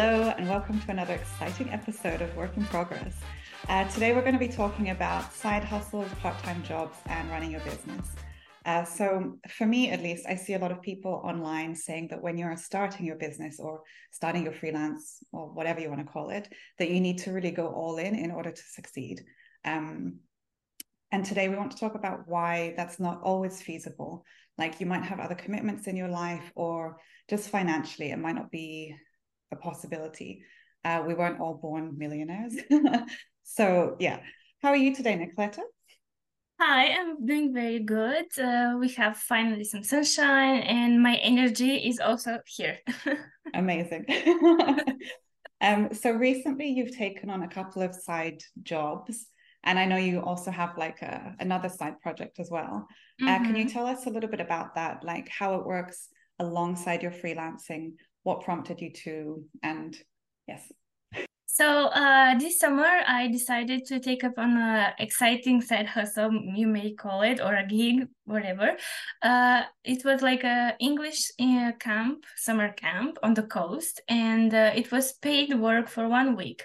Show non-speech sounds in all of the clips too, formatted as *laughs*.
Hello, and welcome to another exciting episode of Work in Progress. Uh, today, we're going to be talking about side hustles, part time jobs, and running your business. Uh, so, for me at least, I see a lot of people online saying that when you're starting your business or starting your freelance or whatever you want to call it, that you need to really go all in in order to succeed. Um, and today, we want to talk about why that's not always feasible. Like, you might have other commitments in your life, or just financially, it might not be a possibility. Uh, we weren't all born millionaires. *laughs* so, yeah. How are you today, Nicoletta? Hi, I'm doing very good. Uh, we have finally some sunshine, and my energy is also here. *laughs* Amazing. *laughs* um, so recently, you've taken on a couple of side jobs, and I know you also have like a, another side project as well. Mm-hmm. Uh, can you mm-hmm. tell us a little bit about that, like how it works alongside your freelancing? What prompted you to, and yes. So uh, this summer, I decided to take up on a exciting side hustle, you may call it, or a gig, whatever. Uh, it was like a English uh, camp, summer camp on the coast, and uh, it was paid work for one week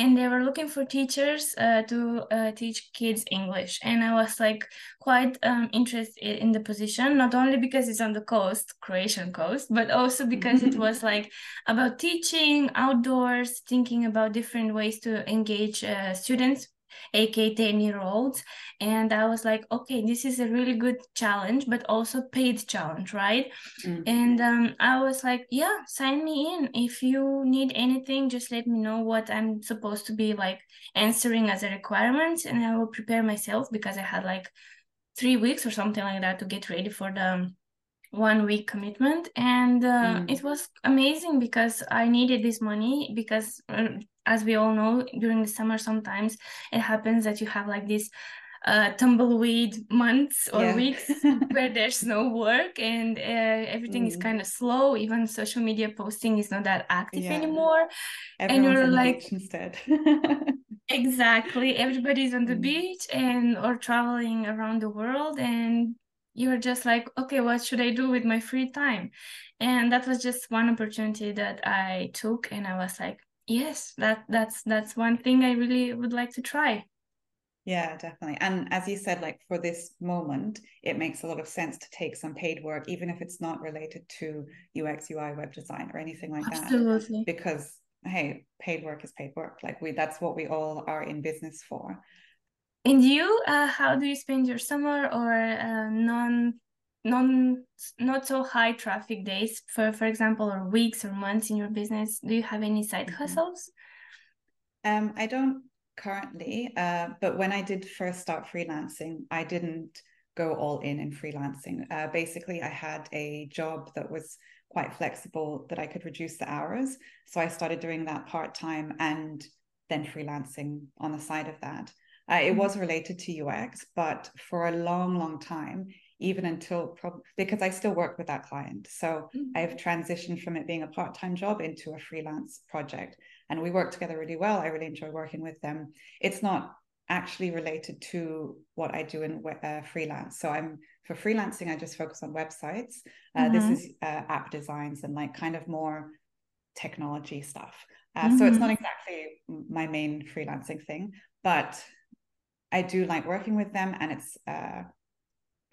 and they were looking for teachers uh, to uh, teach kids English. And I was like quite um, interested in the position, not only because it's on the coast, Croatian coast, but also because it was *laughs* like about teaching outdoors, thinking about different ways to engage uh, students aka 10 year olds and i was like okay this is a really good challenge but also paid challenge right mm-hmm. and um, i was like yeah sign me in if you need anything just let me know what i'm supposed to be like answering as a requirement and i will prepare myself because i had like three weeks or something like that to get ready for the one week commitment and uh, mm. it was amazing because i needed this money because uh, as we all know during the summer sometimes it happens that you have like this uh, tumbleweed months or yeah. weeks *laughs* where there's no work and uh, everything mm. is kind of slow even social media posting is not that active yeah. anymore Everyone's and you're like instead *laughs* exactly everybody's on the mm. beach and or traveling around the world and you're just like okay what should i do with my free time and that was just one opportunity that i took and i was like yes that that's that's one thing i really would like to try. Yeah definitely. And as you said like for this moment it makes a lot of sense to take some paid work even if it's not related to ux ui web design or anything like Absolutely. that because hey paid work is paid work. Like we that's what we all are in business for. And you, uh, how do you spend your summer or uh, non non not so high traffic days for for example or weeks or months in your business. Do you have any side mm-hmm. hustles? Um i don't currently uh but when i did first start freelancing i didn't go all in in freelancing. Uh basically i had a job that was quite flexible that i could reduce the hours. So i started doing that part-time and then freelancing on the side of that. Uh, it mm-hmm. was related to UX, but for a long, long time, even until prob- because I still work with that client. So mm-hmm. I've transitioned from it being a part time job into a freelance project. And we work together really well. I really enjoy working with them. It's not actually related to what I do in uh, freelance. So I'm for freelancing, I just focus on websites. Uh, mm-hmm. This is uh, app designs and like kind of more technology stuff. Mm-hmm. So it's not mm-hmm. exactly my main freelancing thing, but I do like working with them and it's uh,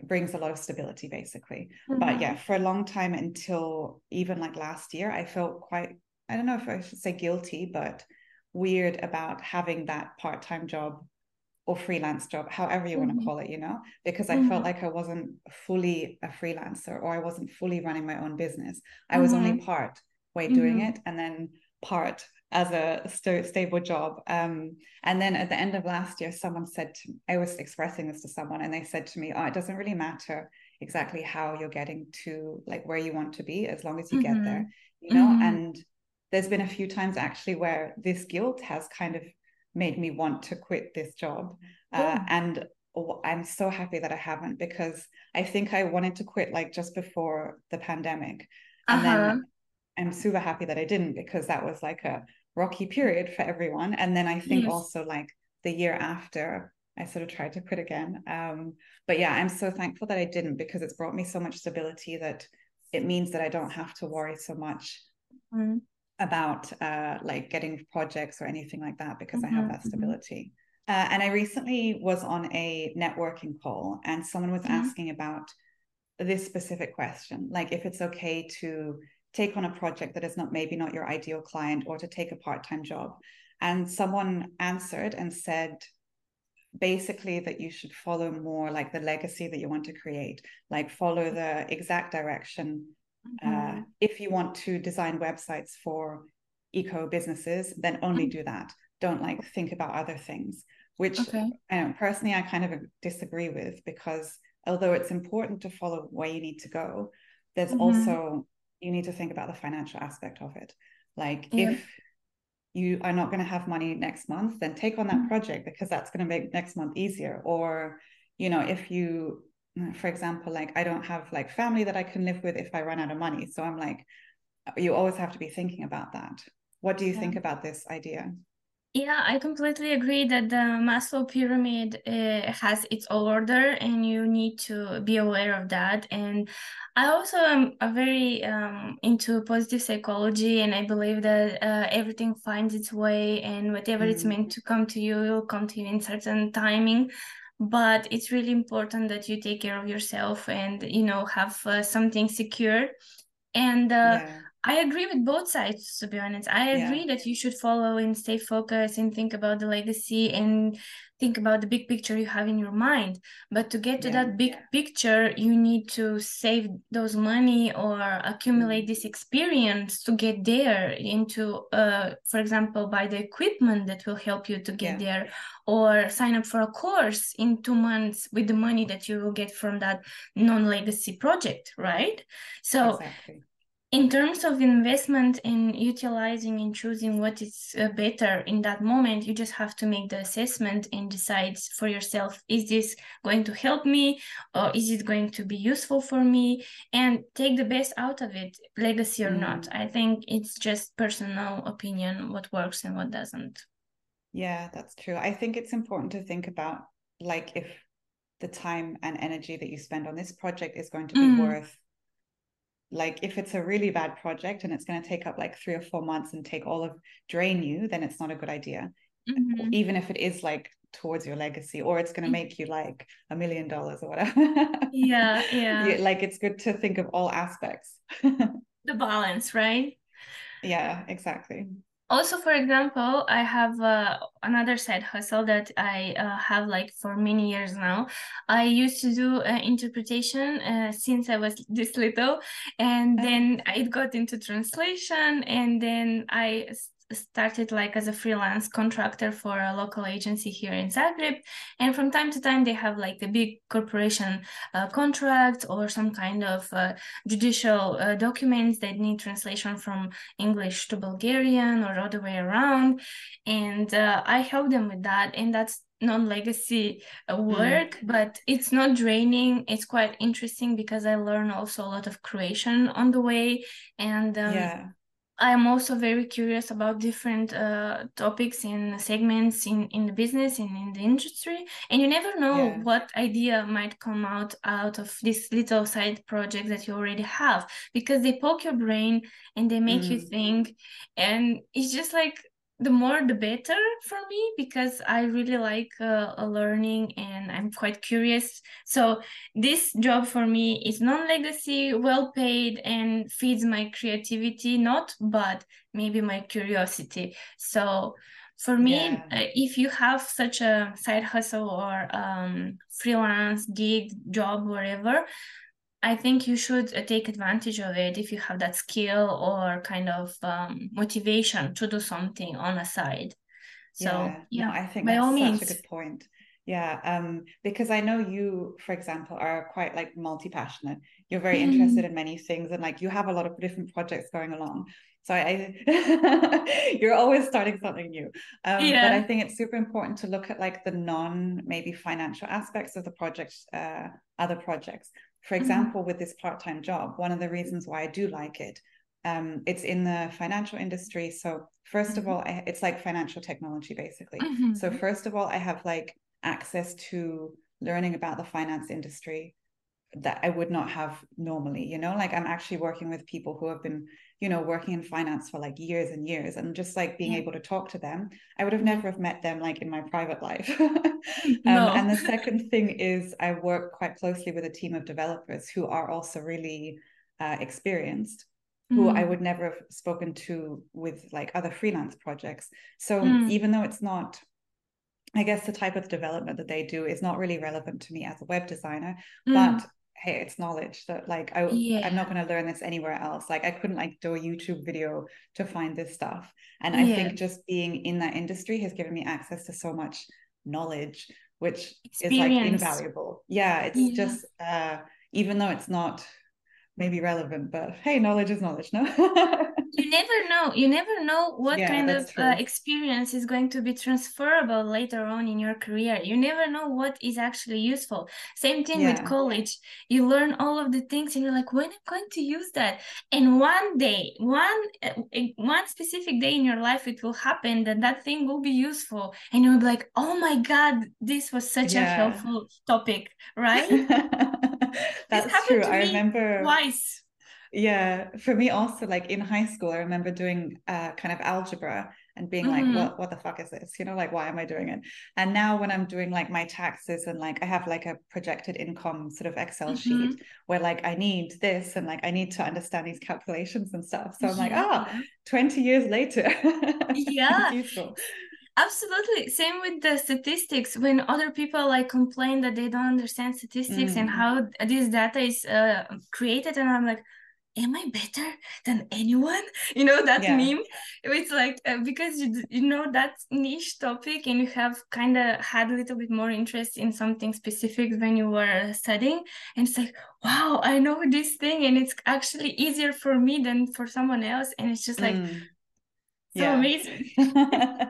brings a lot of stability basically. Mm-hmm. But yeah, for a long time until even like last year, I felt quite, I don't know if I should say guilty, but weird about having that part time job or freelance job, however you mm-hmm. want to call it, you know, because I mm-hmm. felt like I wasn't fully a freelancer or I wasn't fully running my own business. I was only mm-hmm. part way doing mm-hmm. it and then part as a st- stable job. Um, and then at the end of last year, someone said to I was expressing this to someone, and they said to me, "Oh, it doesn't really matter exactly how you're getting to like where you want to be, as long as you mm-hmm. get there." You know, mm-hmm. and there's been a few times actually where this guilt has kind of made me want to quit this job, uh, and I'm so happy that I haven't because I think I wanted to quit like just before the pandemic, and uh-huh. then I'm super happy that I didn't because that was like a rocky period for everyone. And then I think yes. also like the year after, I sort of tried to quit again. Um, but yeah, I'm so thankful that I didn't because it's brought me so much stability that it means that I don't have to worry so much. Mm. about uh, like getting projects or anything like that because mm-hmm, I have that mm-hmm. stability. Uh, and I recently was on a networking call and someone was mm-hmm. asking about this specific question like if it's okay to take on a project that is not maybe not your ideal client or to take a part-time job and someone answered and said basically that you should follow more like the legacy that you want to create like follow the exact direction uh, mm-hmm. uh, if you want to design websites for eco businesses then only mm-hmm. do that don't like think about other things which okay. know, personally i kind of disagree with because although it's important to follow where you need to go there's mm-hmm. also you need to think about the financial aspect of it like yeah. if you are not going to have money next month then take on that mm-hmm. project because that's going to make next month easier or you know if you for example like i don't have like family that i can live with if i run out of money so i'm like you always have to be thinking about that what do you yeah. think about this idea yeah, I completely agree that the Maslow pyramid uh, has its order, and you need to be aware of that. And I also am a very um, into positive psychology, and I believe that uh, everything finds its way, and whatever mm. it's meant to come to you will come to you in certain timing. But it's really important that you take care of yourself and you know have uh, something secure. And uh, yeah I agree with both sides, to be honest. I agree yeah. that you should follow and stay focused and think about the legacy and think about the big picture you have in your mind. But to get to yeah. that big yeah. picture, you need to save those money or accumulate this experience to get there into, uh, for example, buy the equipment that will help you to get there or sign up for a course in two months with the money that you will get from that non-legacy project, right? So exactly in terms of investment in utilizing and choosing what is uh, better in that moment you just have to make the assessment and decide for yourself is this going to help me or is it going to be useful for me and take the best out of it legacy or mm. not i think it's just personal opinion what works and what doesn't yeah that's true i think it's important to think about like if the time and energy that you spend on this project is going to be mm. worth like if it's a really bad project and it's going to take up like three or four months and take all of drain you then it's not a good idea. Mm-hmm. even if it is like towards your legacy or it's going to make you like a million dollars or whatever. *laughs* Yeah. Yeah like it's good to think of all aspects. *laughs* The balance right? Yeah exactly also for example i have uh, another side hustle that i uh, have like for many years now i used to do uh, interpretation uh, since i was *laughs* this little and then uh-huh. it got into translation and then i started like as a freelance contractor for a local agency here in Zagreb. And from time to time, they have like a big corporation uh, contract or some kind of uh, judicial uh, documents that need translation from English to Bulgarian or other way around. And uh, I help them with that. And that's non-legacy uh, work mm. but it's not draining it's quite interesting because i learn also a lot of croatian on the way and um, yeah I'm also very curious about different uh, topics and segments in, in the business and in the industry. And you never know yeah. what idea might come out out of this little side project that you already have because they poke your brain and they make mm. you think. And it's just like the more the better for me because I really like uh, learning and I'm quite curious. So this job for me is non-legacy, well paid, and feeds my creativity. Not, but maybe my curiosity. So for me, yeah. uh, if you have such a side hustle or um, freelance gig job, whatever, I think you should uh, take advantage of it if you have that skill or kind of um, motivation to do something on a side. So yeah, yeah no, I think by all means. such a good point. Yeah, um, because I know you, for example, are quite like multi-passionate. You're very mm. interested in many things, and like you have a lot of different projects going along. So I, *laughs* you're always starting something new. Um, yeah. But I think it's super important to look at like the non maybe financial aspects of the project, uh, other projects. For mm-hmm. example, mm-hmm. with this part time job, one of the reasons why I do like it, um, it's in the financial industry. So, 1st mm-hmm. of all, I, it's like financial technology basically. Mm-hmm. So, first of all, I have like access to learning about the finance industry that I would not have normally, you know, like I'm actually working with people who have been, you know, working in finance for like years and years and just like being yeah. able to talk to them. I would have never have met them like in my private life. *laughs* um, no. And the *laughs* second thing is I work quite closely with a team of developers who are also really uh, experienced who mm. I would never have spoken to with like other freelance projects. So mm. even though it's not I guess the type of development that they do is not really relevant to me as a web designer, mm. but hey, it's knowledge that like I yeah. I'm not going to learn this anywhere else. Like I couldn't like do a YouTube video to find this stuff. And I yeah. think just being in that industry has given me access to so much knowledge, which Experience. is like invaluable. Yeah, it's yeah. just uh even though it's not maybe relevant, but hey, knowledge is knowledge, no? *laughs* you never know. You never know what yeah, kind of uh, experience is going to be transferable later on in your career. You never know what is actually useful. Same thing yeah. with college. You learn all of the things, and you're like, when am I going to use that? And one day, one uh, one specific day in your life, it will happen that that thing will be useful, and you'll be like, oh my god, this was such yeah. a helpful topic, right? *laughs* That's true. I remember twice yeah for me also like in high school i remember doing uh, kind of algebra and being mm-hmm. like what what the fuck is this? You know like why am i doing it? And now when i'm doing like my taxes and like i have like a projected income sort of excel mm-hmm. sheet where like i need this and like i need to understand these calculations and stuff. So i'm like oh 20 years later. *laughs* Yeah. absolutely. Same with the statistics. When other people like complain that they don't understand statistics mm. and how this data is uh, created and i'm like am I better than anyone? *laughs* You know, that yeah. meme. It's like uh, because you, you know that niche topic and you have kind of had a little bit more interest in something specific when you were studying. And it's like, wow, I know this thing and it's actually easier for me than for someone else. And it's just like, mm. so yeah. amazing. *laughs*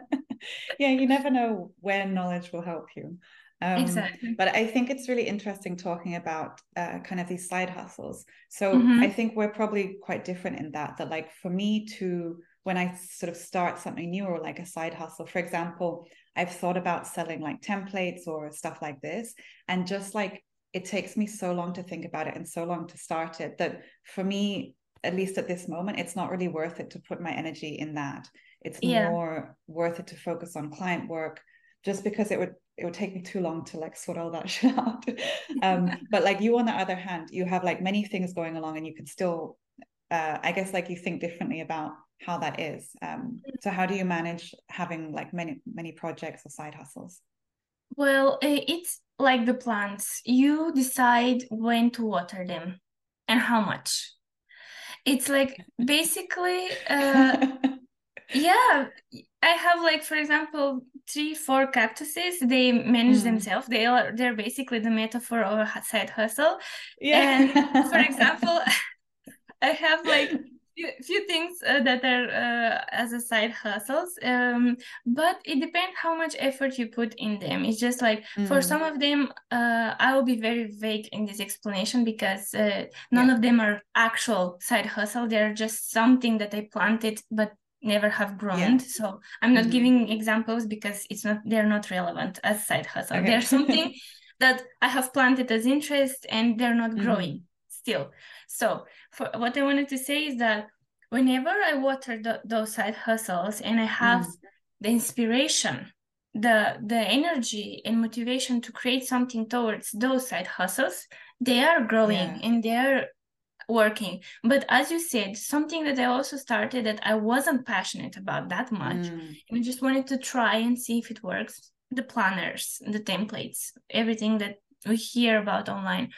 *laughs* yeah, you never know when knowledge will help you. Um, exactly. But I think it's really interesting talking about uh, kind of these side hustles. So mm-hmm. I think we're probably quite different in that, that like for me to, when I sort of start something new or like a side hustle, for example, I've thought about selling like templates or stuff like this. And just like it takes me so long to think about it and so long to start it that for me, at least at this moment, it's not really worth it to put my energy in that. It's yeah. more worth it to focus on client work just because it would it would take me too long to like sort all that *laughs* shit out. um, *laughs* but like you, on the other hand, you have like many things going along, and you can still, uh, I guess, like you think differently about how that is. Um, so how do you manage having like many many projects or side hustles? Well, it's like the plants. You decide when to water them and how much. It's like *laughs* basically, uh, yeah. I have like, for example, three four cactuses they manage mm. themselves they are they're basically the metaphor of a side hustle yeah and for *laughs* example *laughs* i have like few, few things uh, that are uh, as a side hustles um, but it depends how much effort you put in them it's just like mm. for some of them uh, i will be very vague in this explanation because uh, none yeah. of them are actual side hustle they're just something that i planted but never have grown yeah. so i'm not mm-hmm. giving examples because it's not they're not relevant as side hustle okay. they're *laughs* something that i have planted as interest and they're not mm-hmm. growing still so for what i wanted to say is that whenever i water those side hustles and i have mm. the inspiration the the energy and motivation to create something towards those side hustles they are growing yeah. and they're working. But as you said, something that I also started that I wasn't passionate about that much, mm. and I just wanted to try and see if it works. The planners, the templates, everything that we hear about online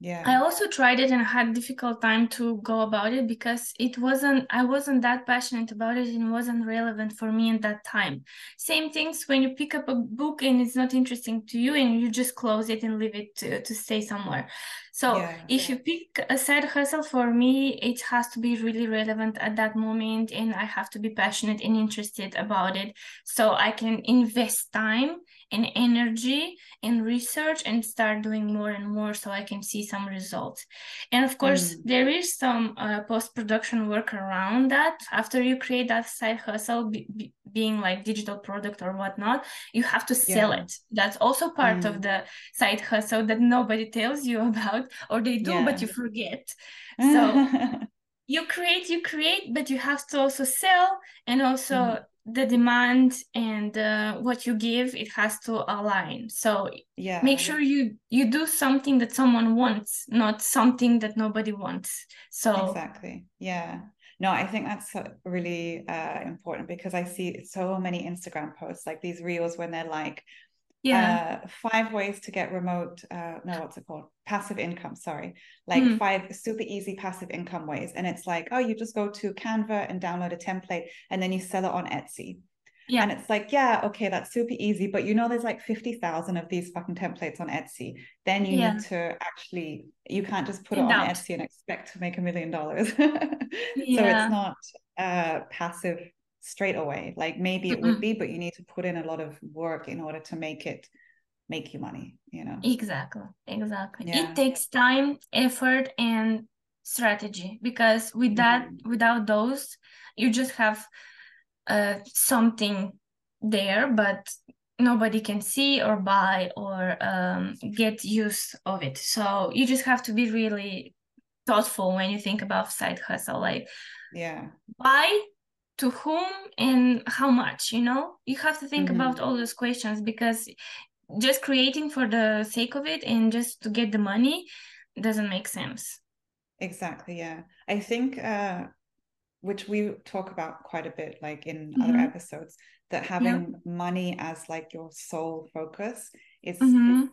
yeah i also tried it and had difficult time to go about it because it wasn't i wasn't that passionate about it and it wasn't relevant for me at that time same things when you pick up a book and it's not interesting to you and you just close it and leave it to, to stay somewhere so yeah, if yeah. you pick a side hustle for me it has to be really relevant at that moment and i have to be passionate and interested about it so i can invest time and energy and research and start doing more and more so I can see some results. And of course, mm. there is some uh, post production work around that. After you create that side hustle, be, be, being like digital product or whatnot, you have to sell yeah. it. That's also part mm. of the side hustle that nobody tells you *laughs* about, or they do, yeah. but you forget. *laughs* So you create, you create, but you have to also sell and also. Mm the demand and uh, what you give it has to align. So yeah. make sure you you do something that someone wants not something that nobody wants. So exactly. Yeah. No i think that's really uh, important because i see so many instagram posts like these reels when they're like yeah. uh, five ways to get remote uh no what's it called? Passive income sorry. Like mm. five super easy passive income ways. And it's like oh you just go to canva and download a template and then you sell it on etsy. Yeah. And it's like yeah okay that's super easy. But you know there's like 50,000 of these fucking templates on etsy. Then you yeah. need to actually you can't just put In it doubt. on etsy and expect to make a million dollars. *laughs* So it's not uh passive straight away. Like maybe it would be, but you need to put in a lot of work in order to make it make you money, you know? Exactly. Exactly. Yeah. It takes time, effort, and strategy because with that, mm-hmm. without those, you just have uh, something there, but nobody can see or buy or um, get use of it. So you just have to be really thoughtful when you think about side hustle. Like, yeah, why to whom and how much you know you have to think mm-hmm. about all those questions because just creating for the sake of it and just to get the money doesn't make sense exactly yeah i think uh which we talk about quite a bit like in mm-hmm. other episodes that having yeah. money as like your sole focus is, mm-hmm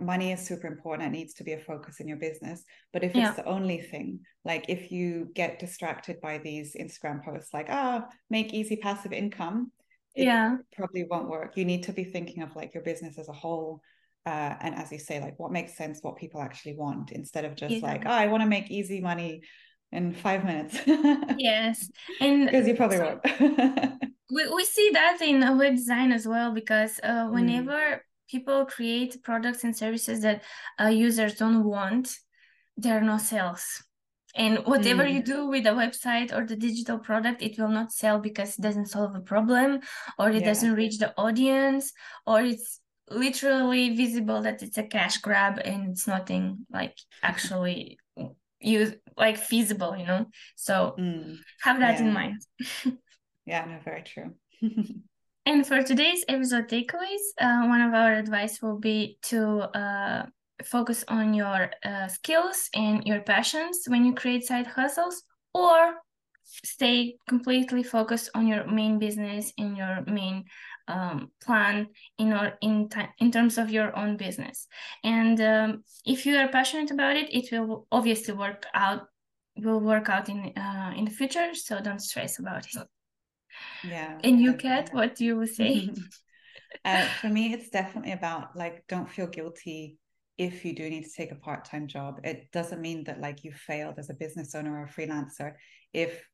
money is super important it needs to be a focus in your business but if yeah. it's the only thing like if you get distracted by these instagram posts like ah oh, make easy passive income yeah probably won't work you need to be thinking of like your business as a whole uh, and as you say like what makes sense what people actually want instead of just yeah. like oh i want to make easy money in five minutes yes *laughs* and because you probably so, won't *laughs* we, we see that in web design as well because uh, mm. whenever people create products and services that uh, users don't want, there are no sales. And whatever mm. you do with a website or the digital product, it will not sell because it doesn't solve a problem or it yeah. doesn't reach the audience or it's literally visible that it's a cash grab and it's nothing like actually use like feasible, you know? So mm. have that yeah. in mind. *laughs* yeah, no, very true. *laughs* And for today's episode takeaways, uh, one of our advice will be to uh, focus on your uh, skills and your passions when you create side hustles, or stay completely focused on your main business and your main um, plan in or in t- in terms of your own business. And um, if you are passionate about it, it will obviously work out. Will work out in uh, in the future. So don't stress about it. Yeah. And you, Kat, what you say? *laughs* uh, for me, it's definitely about like, don't feel guilty if you do need to take a part-time job. It doesn't mean that like you failed as a business owner or a freelancer. If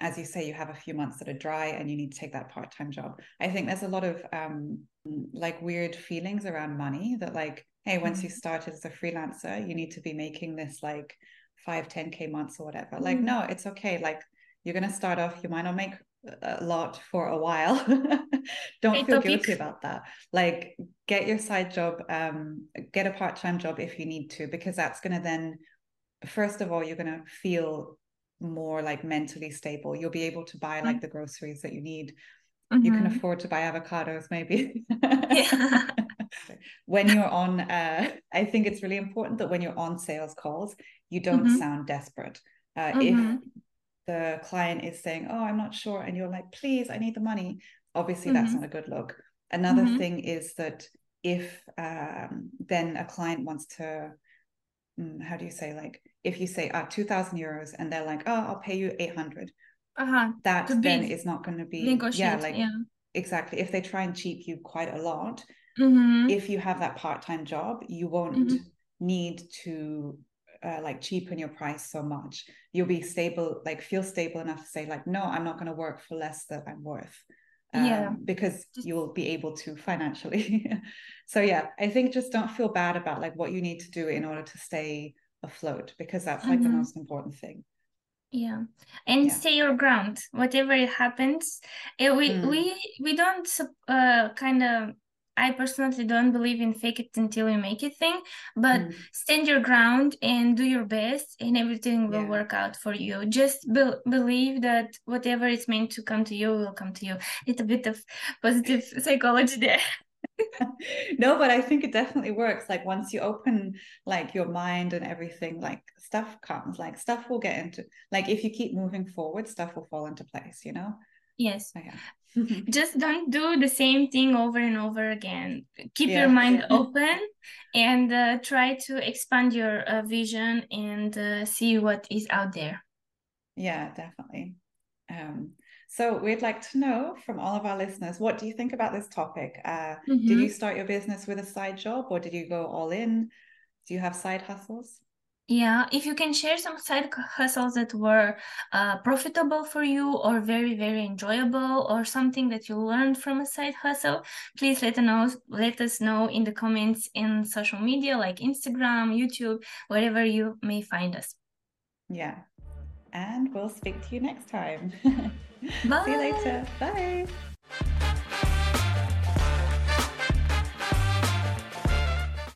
as you say, you have a few months that are dry and you need to take that part-time job. I think there's a lot of um, like weird feelings around money that like, hey, once mm-hmm. you started as a freelancer, you need to be making this like five, 10K months or whatever. Mm-hmm. Like, no, it's okay. Like you're going to start off, you might not make a lot for a while *laughs* don't feel guilty about that like get your side job um get a part-time job if you need to because that's going to then first of all you're going to feel more like mentally stable you'll be able to buy like mm-hmm. the groceries that you need mm-hmm. you can mm-hmm. afford to buy avocados maybe yeah. *laughs* when you're on uh i think it's really important that when you're on sales calls you don't mm-hmm. sound desperate uh, if mm-hmm the client is saying, Oh, I'm not sure. And you're like, Please, I need the money. Obviously, mm-hmm. that's not a good look. Another mm-hmm. thing is that if um, then a client wants to, mm, how do you say, like, if you say, ah, 2000 euros, and they're like, Oh, I'll pay you 800. Uh-huh. That then is not going to be, yeah, like, yeah. exactly. If they try and cheat you quite a lot, mm-hmm. if you have that part time job, you won't mm-hmm. need to uh, like cheapen your price so much you'll be stable like feel stable enough to say like no i'm not going to work for less than i'm worth um, yeah because you'll be able to financially *laughs* so yeah i think just don't feel bad about like what you need to do in order to stay afloat because that's like mm-hmm. the most important thing yeah and yeah. stay your ground whatever it happens it, we mm. we we don't uh kind of I personally don't believe in fake it until you make it thing, but mm. stand your ground and do your best, and everything will yeah. work out for you. Just be- believe that whatever is meant to come to you will come to you. *laughs* It's a bit of positive *laughs* psychology there. *laughs* no, but I think it definitely works. Like once you open like your mind and everything, like stuff comes, like stuff will get into like if you keep moving forward, stuff will fall into place, you know? Yes. Oh, yeah. Just don't do the same thing over and over again. Keep yeah. your mind open and uh, try to expand your uh, vision and uh, see what is out there. Yeah, definitely. Um, so we'd like to know from all of our listeners, what do you think about this topic? Uh, mm-hmm. Did you start your business with a side job or did you go all in? Do you have side hustles? Yeah, if you can share some side hustles that were uh, profitable for you or very, very enjoyable or something that you learned from a side hustle, please let us know, let us know in the comments in social media like Instagram, YouTube, wherever you may find us. Yeah. And we'll speak to you next time. Bye. *laughs* See you later. Bye.